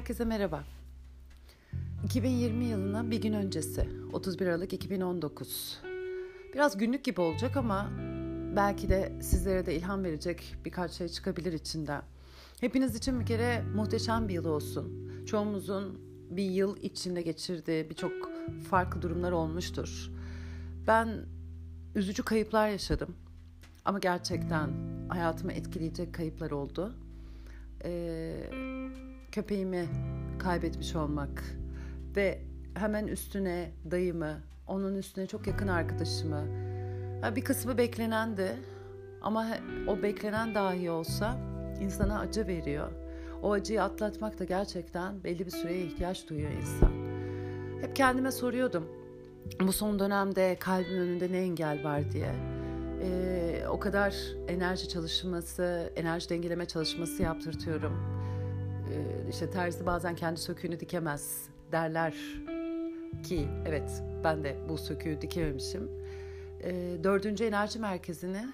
Herkese merhaba. 2020 yılına bir gün öncesi, 31 Aralık 2019. Biraz günlük gibi olacak ama belki de sizlere de ilham verecek birkaç şey çıkabilir içinden. Hepiniz için bir kere muhteşem bir yıl olsun. Çoğumuzun bir yıl içinde geçirdiği birçok farklı durumlar olmuştur. Ben üzücü kayıplar yaşadım. Ama gerçekten hayatımı etkileyecek kayıplar oldu. Ee, köpeğimi kaybetmiş olmak ve hemen üstüne dayımı, onun üstüne çok yakın arkadaşımı. Bir kısmı beklenendi ama o beklenen dahi olsa insana acı veriyor. O acıyı atlatmak da gerçekten belli bir süreye ihtiyaç duyuyor insan. Hep kendime soruyordum. Bu son dönemde kalbin önünde ne engel var diye. Ee, o kadar enerji çalışması, enerji dengeleme çalışması yaptırtıyorum işte terzi bazen kendi söküğünü dikemez derler ki evet ben de bu söküğü dikememişim. Ee, dördüncü enerji merkezini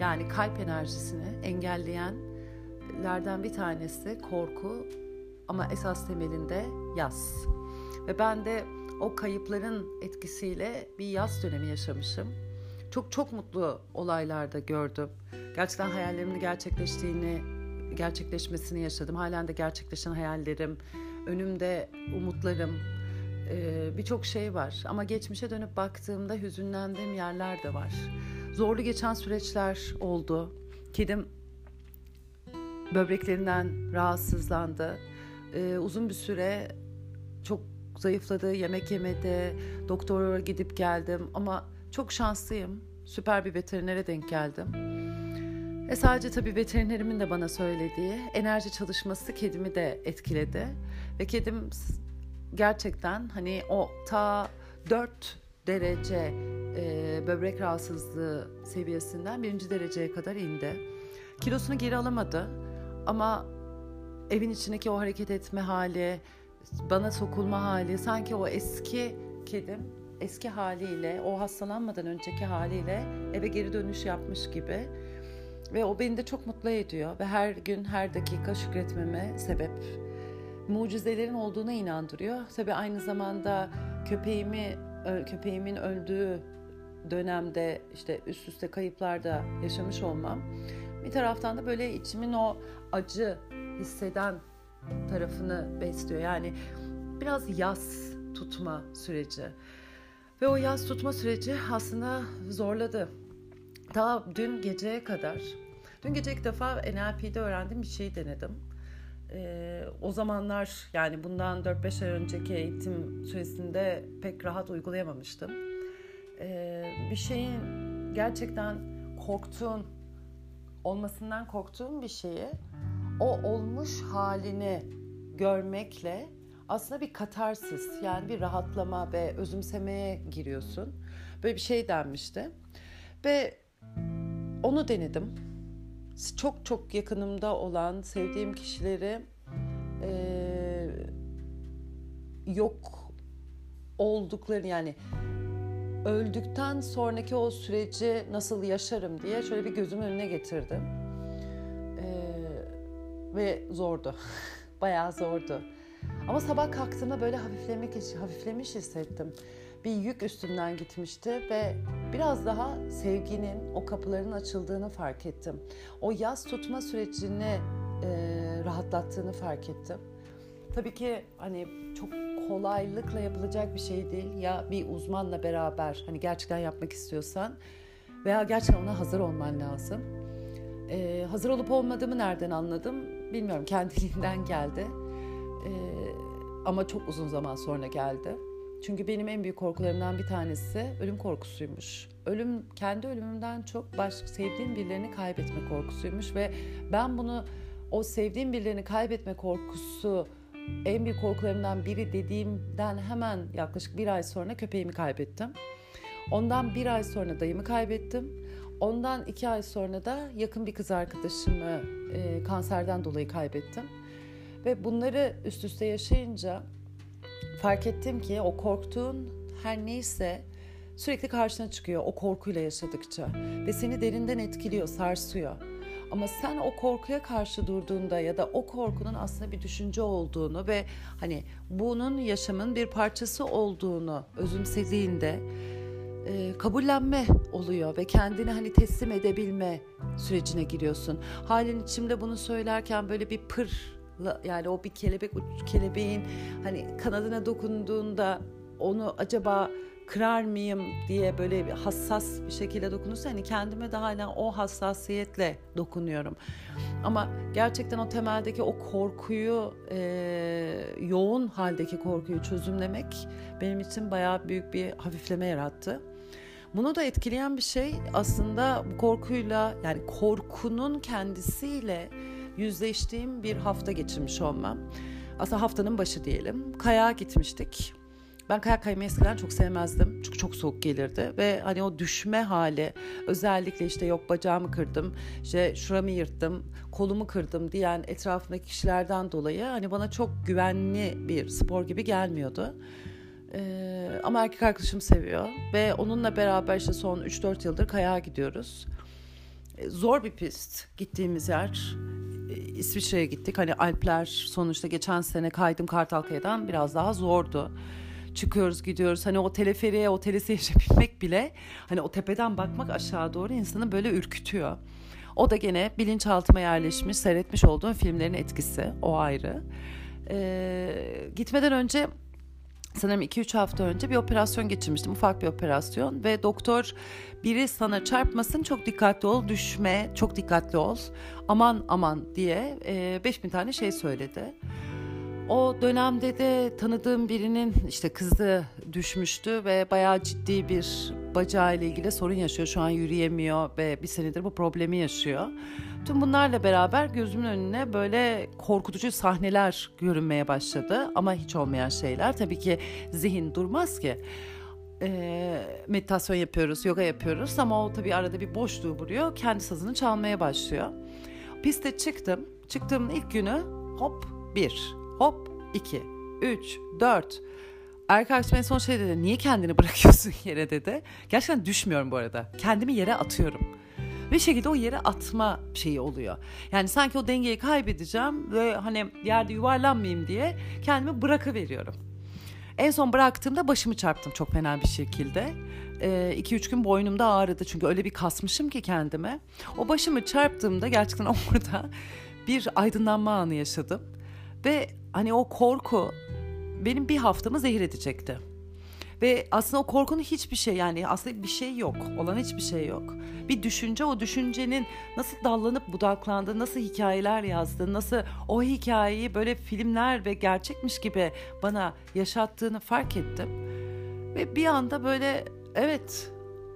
yani kalp enerjisini engelleyenlerden bir tanesi korku ama esas temelinde yaz. Ve ben de o kayıpların etkisiyle bir yaz dönemi yaşamışım. Çok çok mutlu olaylarda gördüm. Gerçekten hayallerimin gerçekleştiğini gerçekleşmesini yaşadım. Halen de gerçekleşen hayallerim, önümde umutlarım, e, birçok şey var. Ama geçmişe dönüp baktığımda hüzünlendiğim yerler de var. Zorlu geçen süreçler oldu. Kedim böbreklerinden rahatsızlandı. E, uzun bir süre çok zayıfladı, yemek yemedi, doktora gidip geldim ama çok şanslıyım. Süper bir veterinere denk geldim. Ve sadece tabii veterinerimin de bana söylediği enerji çalışması kedimi de etkiledi. Ve kedim gerçekten hani o ta 4 derece e, böbrek rahatsızlığı seviyesinden birinci dereceye kadar indi. Kilosunu geri alamadı ama evin içindeki o hareket etme hali, bana sokulma hali sanki o eski kedim eski haliyle, o hastalanmadan önceki haliyle eve geri dönüş yapmış gibi ve o beni de çok mutlu ediyor ve her gün her dakika şükretmeme sebep. Mucizelerin olduğuna inandırıyor. Tabii aynı zamanda köpeğimi köpeğimin öldüğü dönemde işte üst üste kayıplarda yaşamış olmam bir taraftan da böyle içimin o acı hisseden tarafını besliyor. Yani biraz yas tutma süreci. Ve o yas tutma süreci aslında zorladı. Daha dün geceye kadar Dün gece ilk defa NLP'de öğrendiğim bir şeyi denedim. Ee, o zamanlar yani bundan 4-5 ay önceki eğitim süresinde pek rahat uygulayamamıştım. Ee, bir şeyin gerçekten korktuğun, olmasından korktuğun bir şeyi o olmuş halini görmekle aslında bir katarsis yani bir rahatlama ve özümsemeye giriyorsun. Böyle bir şey denmişti. Ve onu denedim çok çok yakınımda olan sevdiğim kişileri e, yok olduklarını yani öldükten sonraki o süreci nasıl yaşarım diye şöyle bir gözümün önüne getirdim. Ee, ve zordu. Bayağı zordu. Ama sabah kalktığımda böyle hafiflemek hafiflemiş hissettim bir yük üstümden gitmişti ve biraz daha sevginin o kapıların açıldığını fark ettim. O yaz tutma sürecini e, rahatlattığını fark ettim. Tabii ki hani çok kolaylıkla yapılacak bir şey değil. Ya bir uzmanla beraber hani gerçekten yapmak istiyorsan veya gerçekten ona hazır olman lazım. Ee, hazır olup olmadığımı nereden anladım bilmiyorum. Kendiliğinden geldi. Ee, ama çok uzun zaman sonra geldi. Çünkü benim en büyük korkularımdan bir tanesi ölüm korkusuymuş. Ölüm kendi ölümümden çok başka sevdiğim birilerini kaybetme korkusuymuş ve ben bunu o sevdiğim birilerini kaybetme korkusu en büyük korkularımdan biri dediğimden hemen yaklaşık bir ay sonra köpeğimi kaybettim. Ondan bir ay sonra dayımı kaybettim. Ondan iki ay sonra da yakın bir kız arkadaşımı e, kanserden dolayı kaybettim. Ve bunları üst üste yaşayınca fark ettim ki o korktuğun her neyse sürekli karşına çıkıyor o korkuyla yaşadıkça ve seni derinden etkiliyor, sarsıyor. Ama sen o korkuya karşı durduğunda ya da o korkunun aslında bir düşünce olduğunu ve hani bunun yaşamın bir parçası olduğunu özümsediğinde e, kabullenme oluyor ve kendini hani teslim edebilme sürecine giriyorsun. Halin içimde bunu söylerken böyle bir pır yani o bir kelebek kelebeğin hani kanadına dokunduğunda onu acaba kırar mıyım diye böyle bir hassas bir şekilde dokunursa hani kendime de hala o hassasiyetle dokunuyorum. Ama gerçekten o temeldeki o korkuyu e, yoğun haldeki korkuyu çözümlemek benim için bayağı büyük bir hafifleme yarattı. Bunu da etkileyen bir şey aslında korkuyla yani korkunun kendisiyle yüzleştiğim bir hafta geçirmiş olmam. Aslında haftanın başı diyelim. Kayağa gitmiştik. Ben kayak kaymayı eskiden çok sevmezdim. Çünkü çok soğuk gelirdi ve hani o düşme hali özellikle işte yok bacağımı kırdım, işte şuramı yırttım, kolumu kırdım diyen etrafındaki kişilerden dolayı hani bana çok güvenli bir spor gibi gelmiyordu. Ee, ama erkek arkadaşım seviyor ve onunla beraber işte son 3-4 yıldır kayağa gidiyoruz. Ee, zor bir pist gittiğimiz yer. Ee, İsviçre'ye gittik. Hani Alpler sonuçta geçen sene kaydım Kartalkaya'dan biraz daha zordu. Çıkıyoruz gidiyoruz hani o teleferiye o teleseyirce binmek bile hani o tepeden bakmak aşağı doğru insanı böyle ürkütüyor. O da gene bilinçaltıma yerleşmiş seyretmiş olduğum filmlerin etkisi o ayrı. Ee, gitmeden önce sanırım 2-3 hafta önce bir operasyon geçirmiştim. Ufak bir operasyon ve doktor biri sana çarpmasın çok dikkatli ol, düşme, çok dikkatli ol, aman aman diye e, 5000 tane şey söyledi. O dönemde de tanıdığım birinin işte kızı düşmüştü ve bayağı ciddi bir bacağı ile ilgili sorun yaşıyor. Şu an yürüyemiyor ve bir senedir bu problemi yaşıyor. Tüm bunlarla beraber gözümün önüne böyle korkutucu sahneler görünmeye başladı. Ama hiç olmayan şeyler. Tabii ki zihin durmaz ki. E, meditasyon yapıyoruz, yoga yapıyoruz ama o tabii arada bir boşluğu buluyor. Kendi sazını çalmaya başlıyor. Piste çıktım. Çıktığımın ilk günü hop bir, hop iki, üç, dört. Arkadaşım en son şey dedi. Niye kendini bırakıyorsun yere dedi. Gerçekten düşmüyorum bu arada. Kendimi yere atıyorum bir şekilde o yere atma şeyi oluyor. Yani sanki o dengeyi kaybedeceğim ve hani yerde yuvarlanmayayım diye kendimi bırakıveriyorum. En son bıraktığımda başımı çarptım çok fena bir şekilde. 2-3 ee, gün boynumda ağrıdı çünkü öyle bir kasmışım ki kendime. O başımı çarptığımda gerçekten orada bir aydınlanma anı yaşadım. Ve hani o korku benim bir haftamı zehir edecekti. Ve aslında o korkunun hiçbir şey yani aslında bir şey yok. Olan hiçbir şey yok. Bir düşünce o düşüncenin nasıl dallanıp budaklandığı, nasıl hikayeler yazdığı, nasıl o hikayeyi böyle filmler ve gerçekmiş gibi bana yaşattığını fark ettim. Ve bir anda böyle evet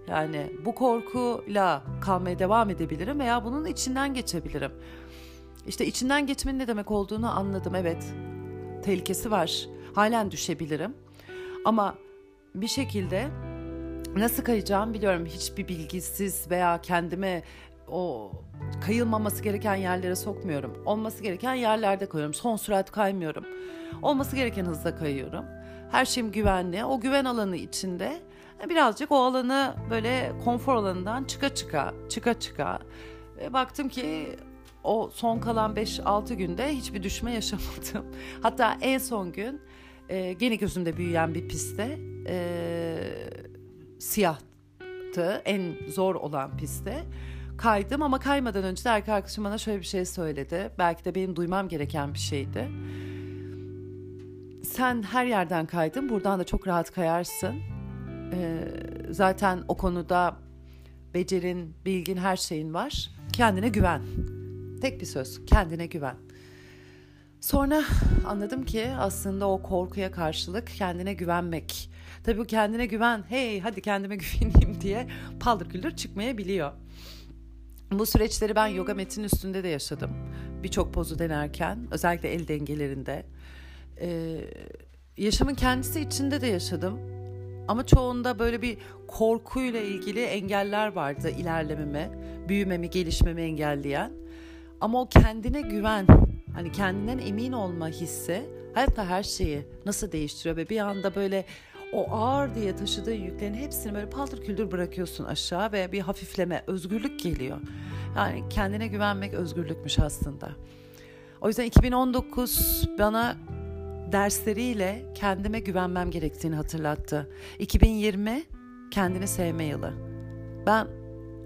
yani bu korkuyla kalmaya devam edebilirim veya bunun içinden geçebilirim. İşte içinden geçmenin ne demek olduğunu anladım. Evet, tehlikesi var. Halen düşebilirim. Ama bir şekilde nasıl kayacağım biliyorum. Hiçbir bilgisiz veya kendime o kayılmaması gereken yerlere sokmuyorum. Olması gereken yerlerde kayıyorum. Son sürat kaymıyorum. Olması gereken hızda kayıyorum. Her şeyim güvenli. O güven alanı içinde birazcık o alanı böyle konfor alanından çıka çıka, çıka çıka. Ve baktım ki o son kalan 5-6 günde hiçbir düşme yaşamadım. Hatta en son gün e, gene gözümde büyüyen bir pistte e, siyahtı en zor olan pistte kaydım ama kaymadan önce de erkek arkadaşım bana şöyle bir şey söyledi. Belki de benim duymam gereken bir şeydi. Sen her yerden kaydın, buradan da çok rahat kayarsın. Ee, zaten o konuda becerin, bilgin, her şeyin var. Kendine güven. Tek bir söz, kendine güven. Sonra anladım ki aslında o korkuya karşılık kendine güvenmek. Tabii bu kendine güven, hey hadi kendime güveneyim diye paldır küldür çıkmayabiliyor. Bu süreçleri ben yoga metin üstünde de yaşadım. Birçok pozu denerken, özellikle el dengelerinde. Ee, yaşamın kendisi içinde de yaşadım. Ama çoğunda böyle bir korkuyla ilgili engeller vardı ilerlememi, büyümemi, gelişmemi engelleyen. Ama o kendine güven, hani kendinden emin olma hissi hayatta her şeyi nasıl değiştiriyor ve bir anda böyle o ağır diye taşıdığı yüklerin hepsini böyle paldır küldür bırakıyorsun aşağı ve bir hafifleme, özgürlük geliyor. Yani kendine güvenmek özgürlükmüş aslında. O yüzden 2019 bana dersleriyle kendime güvenmem gerektiğini hatırlattı. 2020 kendini sevme yılı. Ben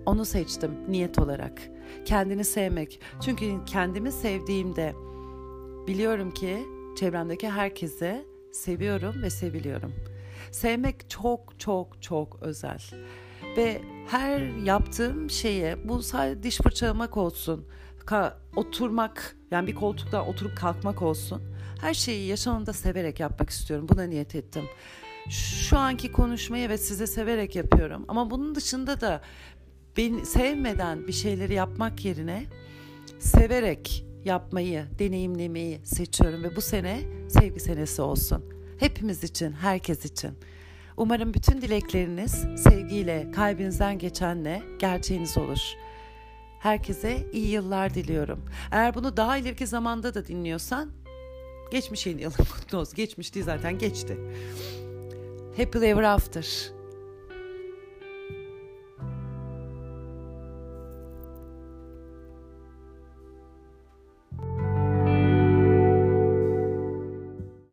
onu seçtim niyet olarak. Kendini sevmek. Çünkü kendimi sevdiğimde biliyorum ki çevremdeki herkese seviyorum ve seviliyorum. Sevmek çok çok çok özel. Ve her yaptığım şeye bu sadece diş fırçalamak olsun, ka- oturmak yani bir koltuktan oturup kalkmak olsun. Her şeyi yaşamında severek yapmak istiyorum. Buna niyet ettim. Şu anki konuşmayı ve size severek yapıyorum. Ama bunun dışında da beni sevmeden bir şeyleri yapmak yerine severek yapmayı, deneyimlemeyi seçiyorum ve bu sene sevgi senesi olsun. Hepimiz için, herkes için. Umarım bütün dilekleriniz sevgiyle, kalbinizden geçenle gerçeğiniz olur. Herkese iyi yıllar diliyorum. Eğer bunu daha ileriki zamanda da dinliyorsan geçmiş yeni yılın kutlu olsun. Geçmiş değil zaten geçti. Happy Ever After.